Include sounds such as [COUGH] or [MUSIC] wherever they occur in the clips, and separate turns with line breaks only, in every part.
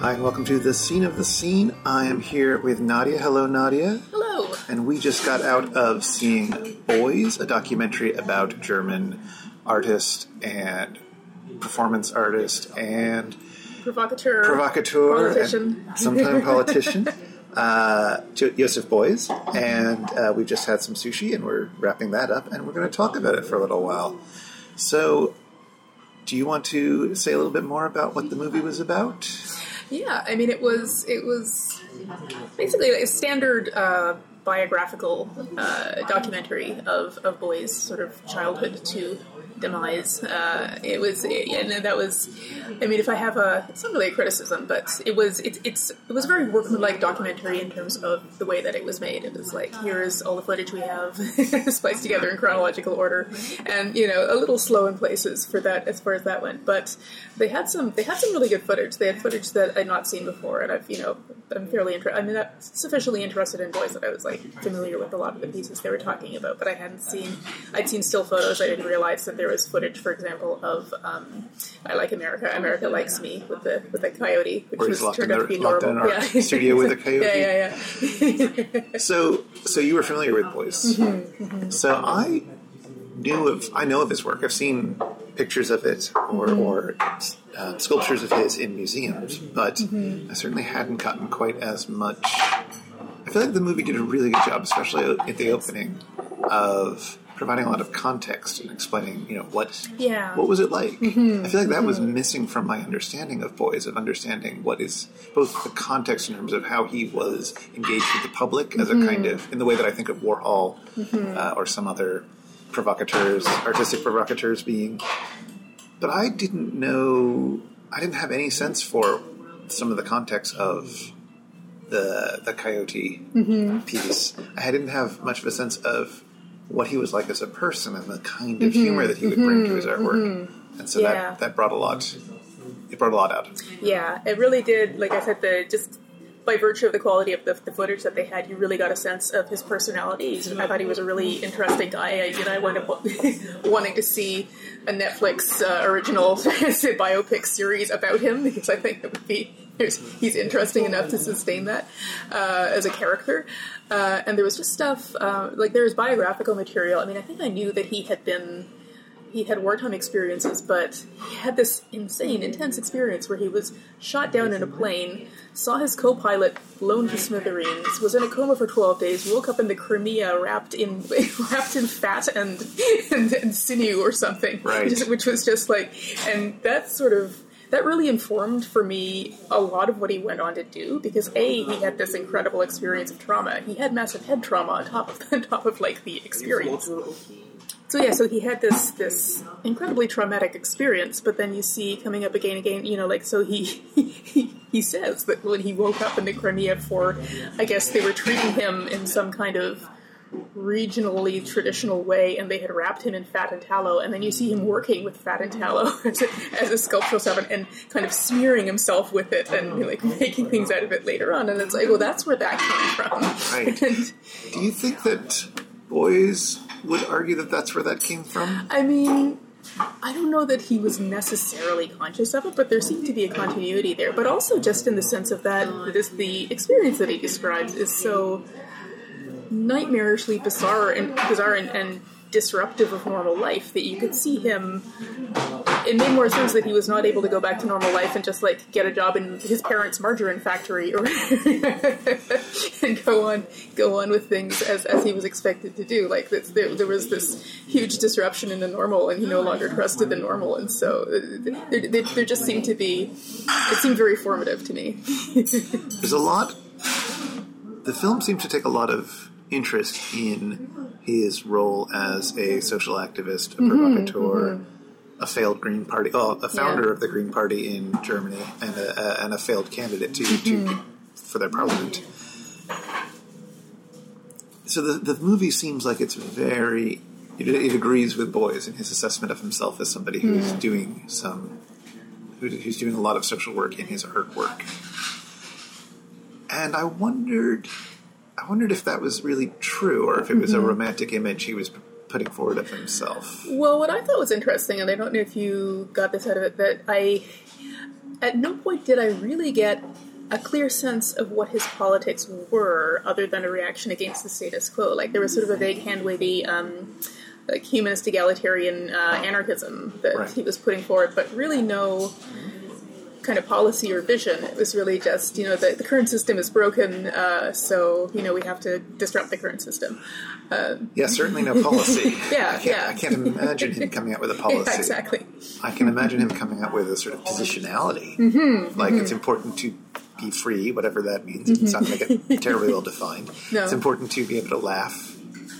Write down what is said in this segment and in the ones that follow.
Hi, and welcome to the scene of the scene. I am here with Nadia. Hello, Nadia.
Hello.
And we just got out of seeing Beuys, a documentary about German artist and performance artist and
Provocateur.
provocateur,
Politician.
sometime [LAUGHS] politician, uh, Jo- Joseph Beuys. And uh, we've just had some sushi, and we're wrapping that up, and we're going to talk about it for a little while. So, do you want to say a little bit more about what the movie was about?
Yeah, I mean, it was it was basically a standard uh, biographical uh, documentary of of Beuys' sort of childhood to demise. Uh, it was, and that was. I mean, if I have a, it's not really a criticism, but it was it, it's it was a very workmanlike documentary in terms of the way that it was made. It was like here's all the footage we have [LAUGHS] spliced together in chronological order, and you know a little slow in places for that as far as that went. But they had some they had some really good footage. They had footage that I'd not seen before, and I've you know I'm fairly interested. I'm sufficiently interested in Beuys that I was like familiar with a lot of the pieces they were talking about, but I hadn't seen. I'd seen still photos. I didn't realize that there was footage, for example, of um, I Like America, America Likes Me with the with the coyote, which was
locked
turned out to be
locked in
adorable.
our
Yeah.
studio with a [LAUGHS] coyote.
yeah, yeah, yeah.
So, so you were familiar with Beuys.
Mm-hmm,
So I knew of, I know of his work. I've seen pictures of it or,
Mm-hmm.
or uh, sculptures of his in museums, but
Mm-hmm.
I certainly hadn't gotten quite as much. I feel like the movie did a really good job, especially at the opening, of providing a lot of context and explaining, you know, what
Yeah.
what was it like.
Mm-hmm.
I feel like that was missing from my understanding of Beuys, of understanding what is both the context in terms of how he was engaged with the public as a kind
Mm-hmm.
of in the way that I think of Warhol uh, or some other provocateurs, artistic provocateurs being. But I didn't know. I didn't have any sense for some of the context of the the coyote
Mm-hmm.
piece. I didn't have much of a sense of what he was like as a person and the kind of humor that he would bring to his artwork. And so
Mm-hmm. Yeah.
that that brought a lot. It brought a lot out.
Yeah, it really did. Like I said, the just by virtue of the quality of the, the footage that they had, you really got a sense of his personality. I thought he was a really interesting guy. I, you know, I wound up [LAUGHS] wanting to see a Netflix uh, original [LAUGHS] biopic series about him because I think it would be he's he's interesting enough to sustain that uh, as a character. Uh, and there was just stuff uh, like there was biographical material. I mean, I think I knew that he had been he had wartime experiences, but he had this insane, intense experience where he was shot down in a plane, saw his co-pilot blown to smithereens, was in a coma for twelve days, woke up in the Crimea wrapped in [LAUGHS] wrapped in fat and [LAUGHS] and, and sinew or something,
Right. [LAUGHS]
Which was just like, and that sort of. That really informed for me a lot of what he went on to do because a he had this incredible experience of trauma. He had massive head trauma on top of [LAUGHS] on top of like the experience. So yeah, so he had this this incredibly traumatic experience, but then you see coming up again and again, you know, like so he [LAUGHS] he, he says that when he woke up in the Crimea for, I guess they were treating him in some kind of regionally traditional way, and they had wrapped him in fat and tallow, and then you see him working with fat and tallow [LAUGHS] as a, as a sculptural stuff, and, and kind of smearing himself with it, and oh. like making things out of it later on, and it's like, well, that's where that came from.
Right.
And, [LAUGHS]
Do you think that Beuys would argue that that's where that came from?
I mean, I don't know that he was necessarily conscious of it, but there seemed to be a continuity there. But also, just in the sense of that, this, the experience that he describes is so nightmarishly bizarre and bizarre and, and disruptive of normal life that you could see him. It made more sense that he was not able to go back to normal life and just like get a job in his parents' margarine factory or [LAUGHS] and go on go on with things as, as he was expected to do. Like there, there was this huge disruption in the normal, and he no longer trusted the normal, and so uh, there, there, there just seemed to be. It seemed very formative to me. [LAUGHS]
There's a lot. The film seems to take a lot of interest in his role as a social activist, a mm-hmm, provocateur, mm-hmm. a failed Green Party, oh, a founder
Yeah.
of the Green Party in Germany, and a, a, and a failed candidate to, to mm-hmm. for their parliament. So the the movie seems like it's very. It, it agrees with Beuys in his assessment of himself as somebody who's doing some, who, who's doing a lot of social work in his artwork and I wondered, wondered if that was really true, or if it was a romantic image he was putting forward of himself.
Well, what I thought was interesting, and I don't know if you got this out of it, that I at no point did I really get a clear sense of what his politics were, other than a reaction against the status quo. Like there was sort of a vague, hand wavy, um, like humanist egalitarian uh, anarchism that
Right.
he was putting forward, but really no kind of policy or vision. It was really just, you know, the, the current system is broken, uh, so you know we have to disrupt the current system.
Yeah, certainly no policy. [LAUGHS]
Yeah,
I can't,
yeah.
I can't imagine him coming out with a [LAUGHS] policy.
Yeah, exactly.
I can imagine him coming up with a sort of positionality. Mm-hmm, like it's important to be free, whatever that means. It's not going to get terribly well defined. [LAUGHS]
No.
It's important to be able to laugh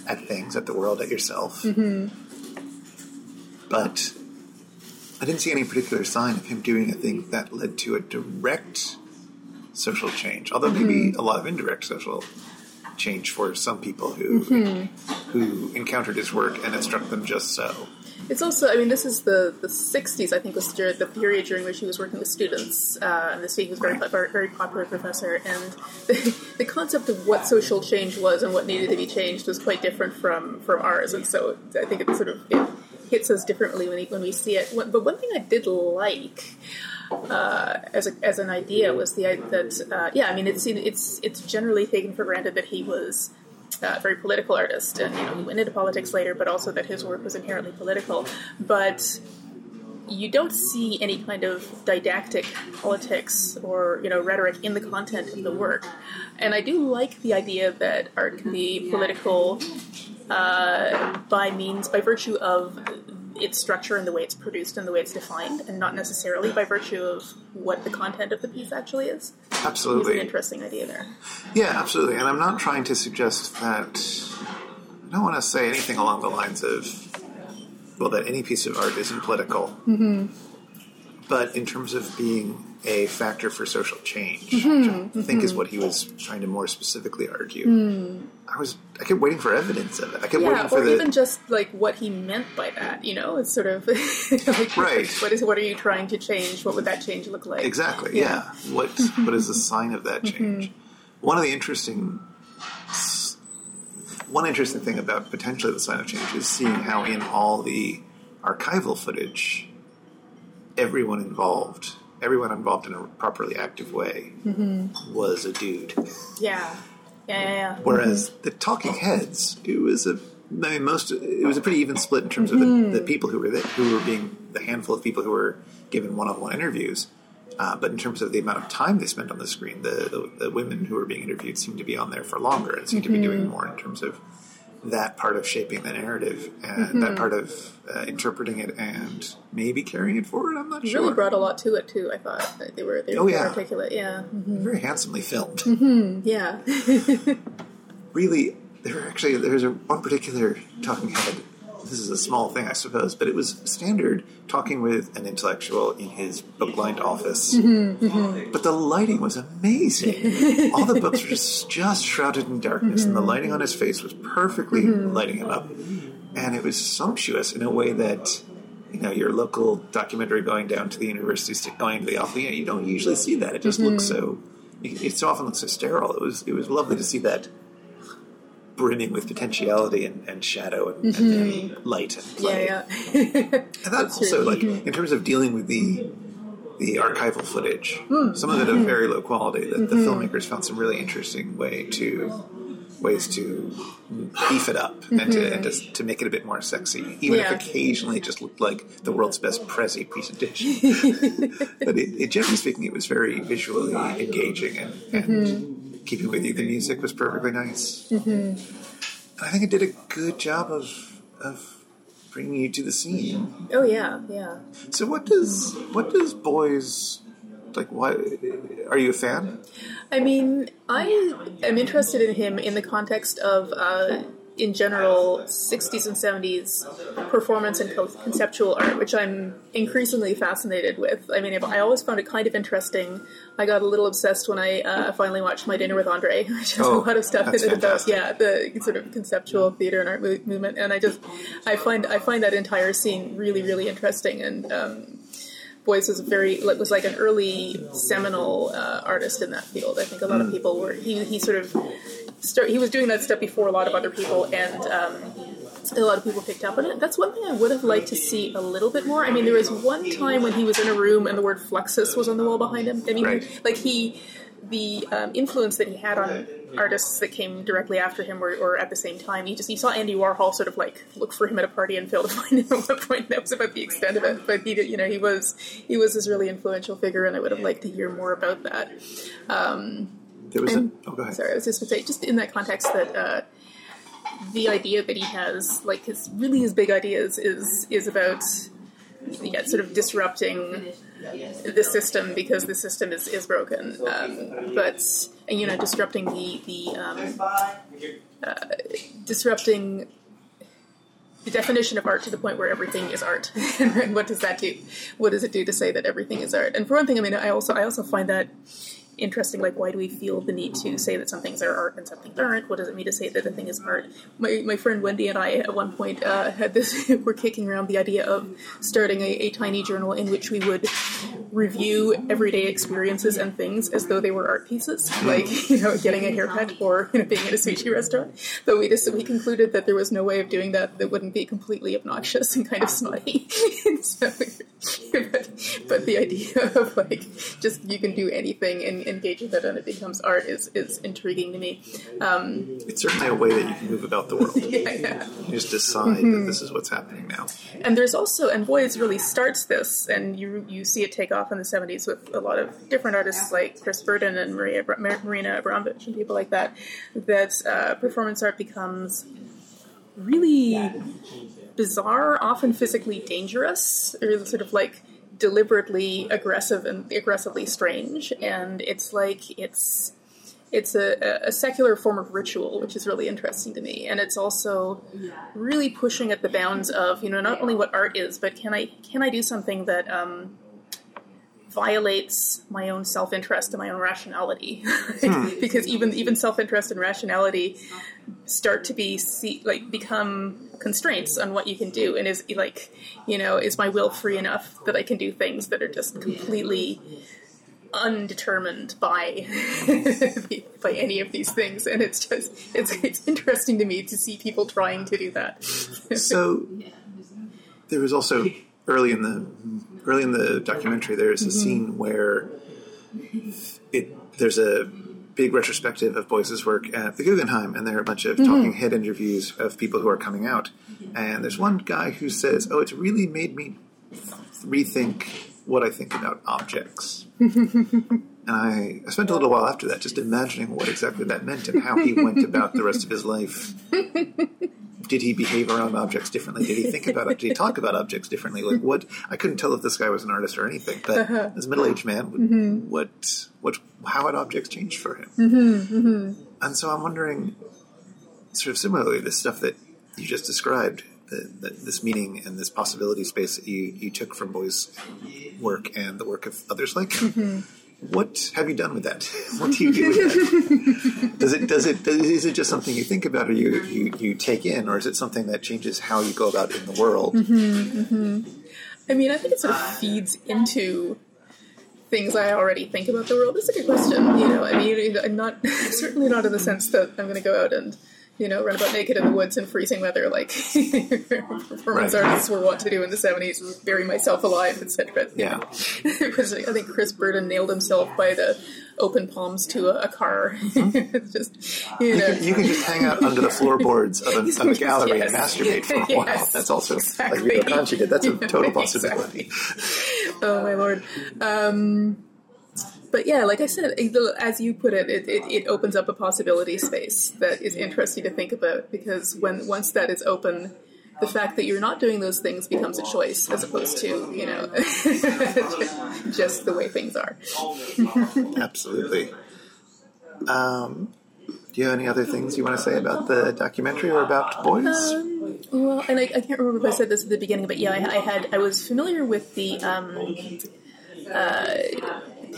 at things, at the world, at yourself. Mm-hmm. But I didn't see any particular sign of him doing a thing that led to a direct social change. Although maybe a lot of indirect social change for some people who who encountered his work and it struck them just so.
It's also, I mean, this is the, the 60s, I think, was the period during which he was working with students. Uh, and this he was a very, very, very popular professor. And the, [LAUGHS] the concept of what social change was and what needed to be changed was quite different from, from ours. And so I think it sort of it hits us differently when, we- when we see it. But one thing I did like uh, as a, as an idea was the that uh, yeah, I mean it's it's it's generally taken for granted that he was uh, a very political artist, and you know he went into politics later, but also that his work was inherently political. But you don't see any kind of didactic politics or you know rhetoric in the content of the work, and I do like the idea that art can be political uh, by means by virtue of its structure and the way it's produced and the way it's defined, and not necessarily by virtue of what the content of the piece actually is. It's an
Absolutely.
interesting idea there.
Yeah, absolutely. And I'm not trying to suggest that. I don't want to say anything along the lines of, well, that any piece of art isn't political. Mm-hmm. But in terms of being a factor for social change,
Mm-hmm.
which I think is what he was trying to more specifically argue. I was, I kept waiting for evidence of it. I kept
Mm. Yeah,
waiting for
or
the.
even just like what he meant by that. You know, it's sort of [LAUGHS] like,
Right.
What is what are you trying to change? What would that change look like?
Exactly.
Yeah. Mm-hmm.
Yeah. What What is the sign of that change? One of the interesting, one interesting thing about potentially the sign of change is seeing how in all the archival footage, everyone involved, everyone involved in a properly active way,
Mm-hmm.
was a dude.
Yeah, yeah, yeah. yeah.
Whereas the Talking Heads, it was a, I mean, most, it was a pretty even split in terms of
Mm-hmm.
the, the people who were there, who were being the handful of people who were given one-on-one interviews. Uh, but in terms of the amount of time they spent on the screen, the, the, the women who were being interviewed seemed to be on there for longer and seemed to be doing
Mm-hmm.
more in terms of that part of shaping the narrative and
Mm-hmm.
that part of uh, interpreting it and maybe carrying it forward. I'm not
It
sure.
really brought a lot to it too. I thought That they were they were
Oh,
very
yeah.
articulate. Yeah, Mhm.
Very handsomely filmed.
yeah. [LAUGHS]
really there actually there's a one particular talking head this is a small thing i suppose but it was standard talking with an intellectual in his book-lined office. Mm-hmm, mm-hmm. But the lighting was amazing. All the books were just, just shrouded in darkness and the mm-hmm. lighting on his face was perfectly lighting him up. And it was sumptuous in a way that you know your local documentary going down to the university st- going to the office you don't usually see that. It just looks so it, it so often looks so sterile. It was it was lovely to see that brimming with potentiality and, and shadow and, and mm-hmm. light and play.
Yeah, yeah. [LAUGHS]
And that also, like, mm-hmm. in terms of dealing with the the archival footage, mm. some of it of mm-hmm. very low quality. That the filmmakers found some really interesting way to ways to beef it up and to and to, to make it a bit more sexy, even
Yeah.
if occasionally it just looked like the world's best Prezi presentation. [LAUGHS] but it, it, generally speaking, it was very visually engaging and, and keeping with you. The music was perfectly nice. And I think it did a good job of of bringing you to the scene.
oh yeah, yeah.
So what does what does Beuys like? Why are you a fan?
I mean, I am interested in him in the context of, uh, in general, 60s and 70s performance and conceptual art, which I'm increasingly fascinated with. I mean, I always found it kind of interesting. I got a little obsessed when I uh, finally watched My Dinner with Andre, [LAUGHS] which has
Oh,
a lot of stuff in it about, yeah, the sort of conceptual theater and art mo- movement. And I just, I find, I find that entire scene really, really interesting. And, um, Beuys was very like, was like an early seminal uh, artist in that field. I think a lot of people were. He he sort of start. He was doing that stuff before a lot of other people, and um, a lot of people picked up on it. That's one thing I would have liked to see a little bit more. I mean, there was one time when he was in a room and the word Fluxus was on the wall behind him. I mean,
Right.
like he, the um, influence that he had on artists that came directly after him or, or at the same time. You just you saw Andy Warhol sort of like look for him at a party and fail to [LAUGHS] find him at one point. That was about the extent of it. But he, did, you know, he was he was this really influential figure, and I would have liked to hear more about that.
There was
And-
a. Oh, go ahead.
Sorry, I was just going to say, just in that context, that uh, the idea that he has, like his really his big ideas, is is about yeah, sort of disrupting the system because the system is, is broken. Um, but you know, disrupting the the um, uh, disrupting the definition of art to the point where everything is art. [LAUGHS] and what does that do? What does it do to say that everything is art? And for one thing, I mean, I also I also find that interesting. Like, why do we feel the need to say that some things are art and some things aren't? What does it mean to say that a thing is art? My, my friend Wendy and I at one point uh, had this. [LAUGHS] were kicking around the idea of starting a, a tiny journal in which we would review everyday experiences and things as though they were art pieces, [LAUGHS] like you know, getting a haircut or you know, being at a sushi restaurant. But we just we concluded that there was no way of doing that that wouldn't be completely obnoxious and kind of snotty. And [LAUGHS] so, but, [LAUGHS] but the idea [LAUGHS] of like just you can do anything and engage with it and it becomes art is is intriguing to me. Um,
It's certainly a way that you can move about the world. [LAUGHS]
yeah, yeah.
You just decide that this is what's happening now.
And there's also, and Beuys really starts this, and you you see it take off in the 70s with a lot of different artists like Chris Burden and Maria Mar- Marina Abramovich and people like that, that uh, performance art becomes really bizarre, often physically dangerous, or sort of like deliberately aggressive and aggressively strange. And it's like it's it's a, a secular form of ritual, which is really interesting to me, and it's also really pushing at the bounds of you know not only what art is, but can I can I do something that um, violates my own self interest and my own rationality? [LAUGHS] Hmm. because even even self interest and rationality start to be see, like become constraints on what you can do, and is like you know is my will free enough that I can do things that are just completely undetermined by [LAUGHS] by any of these things? And it's just it's it's interesting to me to see people trying to do that.
So there was also [LAUGHS] early in the early in the documentary there is a mm-hmm. scene where it there's a big retrospective of Beuys's work at the Guggenheim, and there are a bunch of mm-hmm. talking head interviews of people who are coming out. And there's one guy who says, "Oh, it's really made me rethink what I think about objects." [LAUGHS] and I, I spent a little while after that just imagining what exactly that meant and how he went about the rest of his life [LAUGHS] did he behave around objects differently? Did he think about it? Did he talk about objects differently? Like what? I couldn't tell if this guy was an artist or anything. But uh-huh. as a middle-aged man, mm-hmm. what, what, how had objects changed for him? Mm-hmm, mm-hmm. And so I'm wondering, sort of similarly, the stuff that you just described, the, the, this meaning and this possibility space that you, you took from Beuys' work and the work of others like him. What have you done with that? [LAUGHS] What do you do with that? does it does it does, is it just something you think about or you, you you take in, or is it something that changes how you go about in the world? Mm-hmm, mm-hmm.
i mean i think it sort of feeds into things i already think about the world it's a good question you know i mean i'm not [LAUGHS] certainly not in the sense that i'm going to go out and you know, run about naked in the woods in freezing weather, like [LAUGHS] performance
Right.
artists were wont to do in the seventies, bury myself alive, etc.
Yeah. [LAUGHS]
it was, I think Chris Burden nailed himself by the open palms to a, a car. it's [LAUGHS] just, you know.
You can just hang out under the floorboards of a, of a gallery and masturbate for a while.
Yes,
That's also
exactly.
like Acconci did. That's a total
Exactly.
possibility.
oh my lord. Um, but yeah, like I said, as you put it, it, it, it opens up a possibility space that is interesting to think about because when once that is open, the fact that you're not doing those things becomes a choice as opposed to you know [LAUGHS] just the way things are. [LAUGHS]
Absolutely. Um, do you have any other things you want to say about the documentary or about Beuys?
Um, well, and I, I can't remember if I said this at the beginning, but yeah, I, I had I was familiar with the um, uh,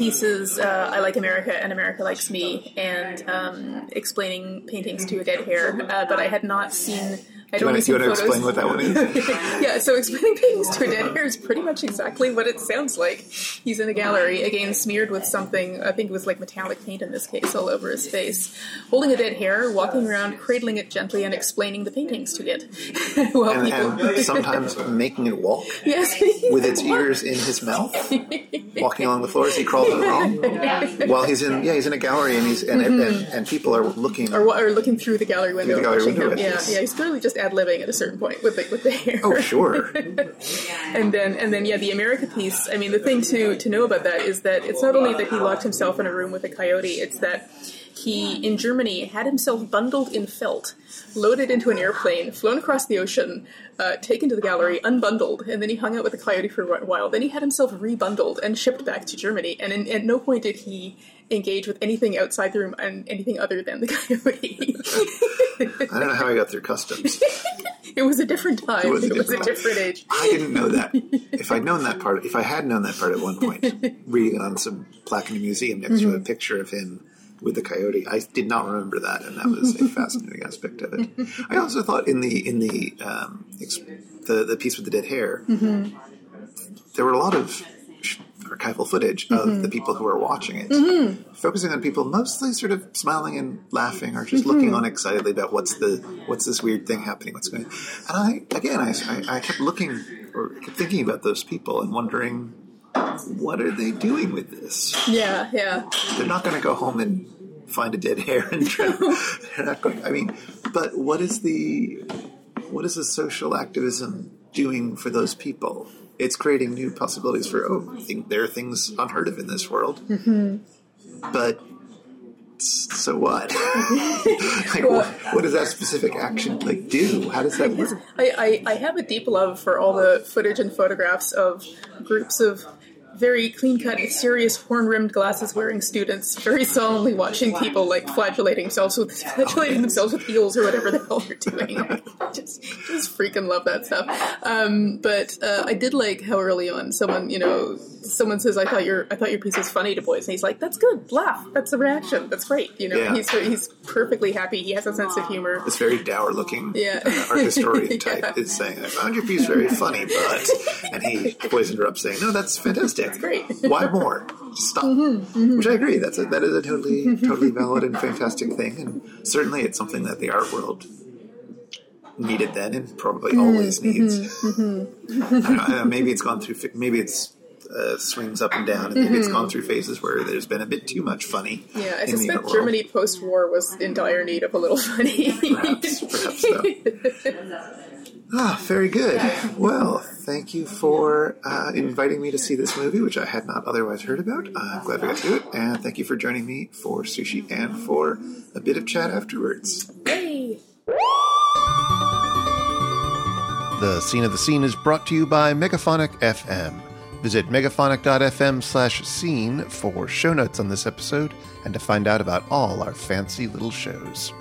pieces uh, "I Like America" and "America Likes Me" and um, explaining paintings to a dead hare, uh, but I had not seen I'd
Do you want to explain what that one is? [LAUGHS]
yeah, so explaining paintings to a dead hare is pretty much exactly what it sounds like. He's in a gallery, again smeared with something, I think it was like metallic paint in this case, all over his face, holding a dead hare, walking around, cradling it gently, and explaining the paintings to it. [LAUGHS]
And,
people.
and sometimes making it walk [LAUGHS]
yes.
with its ears in his mouth, walking along the floor as he crawls along. While he's in, yeah, he's in a gallery and he's and, and, and people are looking.
Mm-hmm. Or, or looking through the gallery window.
the gallery
watching
window,
him. Yeah, yeah, he's clearly just ad libbing at a certain point with the, with the hare.
Oh, sure. [LAUGHS]
and then and then yeah, the America piece. I mean, the thing to to know about that is that it's not only that he locked himself in a room with a coyote; it's that he in Germany had himself bundled in felt, loaded into an airplane, flown across the ocean, uh, taken to the gallery, unbundled, and then he hung out with the coyote for a while. Then he had himself rebundled and shipped back to Germany. And in, at no point did he engage with anything outside the room and anything other than the [LAUGHS] coyote.
I don't know how I got through customs. [LAUGHS]
it was a different time.
It was a
a
different time.
different age.
I didn't know that. If I'd known that part, if I had known that part at one point, [LAUGHS] reading on some plaque in a museum next to a picture of him with the coyote, I did not remember that, and that was a fascinating aspect of it. I also thought in the in the um, the the piece with the dead hare, there were a lot of archival footage of mm-hmm. the people who are watching it, mm-hmm. focusing on people mostly sort of smiling and laughing or just mm-hmm. looking on excitedly about what's the what's this weird thing happening, what's going. on. And I again, I, I, I kept looking or kept thinking about those people and wondering what are they doing with this?
Yeah, yeah.
They're not going to go home and find a dead hare and try. [LAUGHS] they're not going. I mean, but what is the what is the social activism doing for those people? It's creating new possibilities for oh, I think there are things unheard of in this world. Mm-hmm. But so what? [LAUGHS] [LAUGHS] like, what? What does that specific action like do? How does that work?
I, I, I have a deep love for all the footage and photographs of groups of very clean cut, serious horn rimmed glasses wearing students very solemnly watching people like flagellating themselves with flagellating themselves with eels or whatever the hell they're doing. [LAUGHS] just just freaking love that stuff. Um, but uh, I did like how early on someone you know someone says I thought your I thought your piece was funny to Beuys and he's like that's good laugh that's the reaction that's great you know
Yeah.
he's he's perfectly happy he has a sense of humor.
This very dour looking
Yeah.
uh, art historian [LAUGHS] type
Yeah.
is saying, I found your piece very funny, but. And he [LAUGHS] always interrupts saying, No, that's fantastic. That's
great.
Why more? Just stop. Mm-hmm, mm-hmm. Which I agree. That's a, that is a totally, totally valid and fantastic thing. And certainly it's something that the art world needed then and probably mm-hmm, always needs. I don't know, I don't know, maybe it's gone through, maybe it's. Uh, swings up and down, and maybe it's gone through phases where there's been a bit too much funny.
Yeah, I
in the art
suspect. Germany post-war was in dire need of a little funny.
Perhaps, perhaps so. [LAUGHS] Ah, very good. Well, thank you for uh, inviting me to see this movie, which I had not otherwise heard about. Uh, I'm glad we got to do it, and thank you for joining me for sushi and for a bit of chat afterwards.
Hey.
The Scene of the Scene is brought to you by Megaphonic FM. Visit megaphonic.fm slash scene for show notes on this episode and to find out about all our fancy little shows.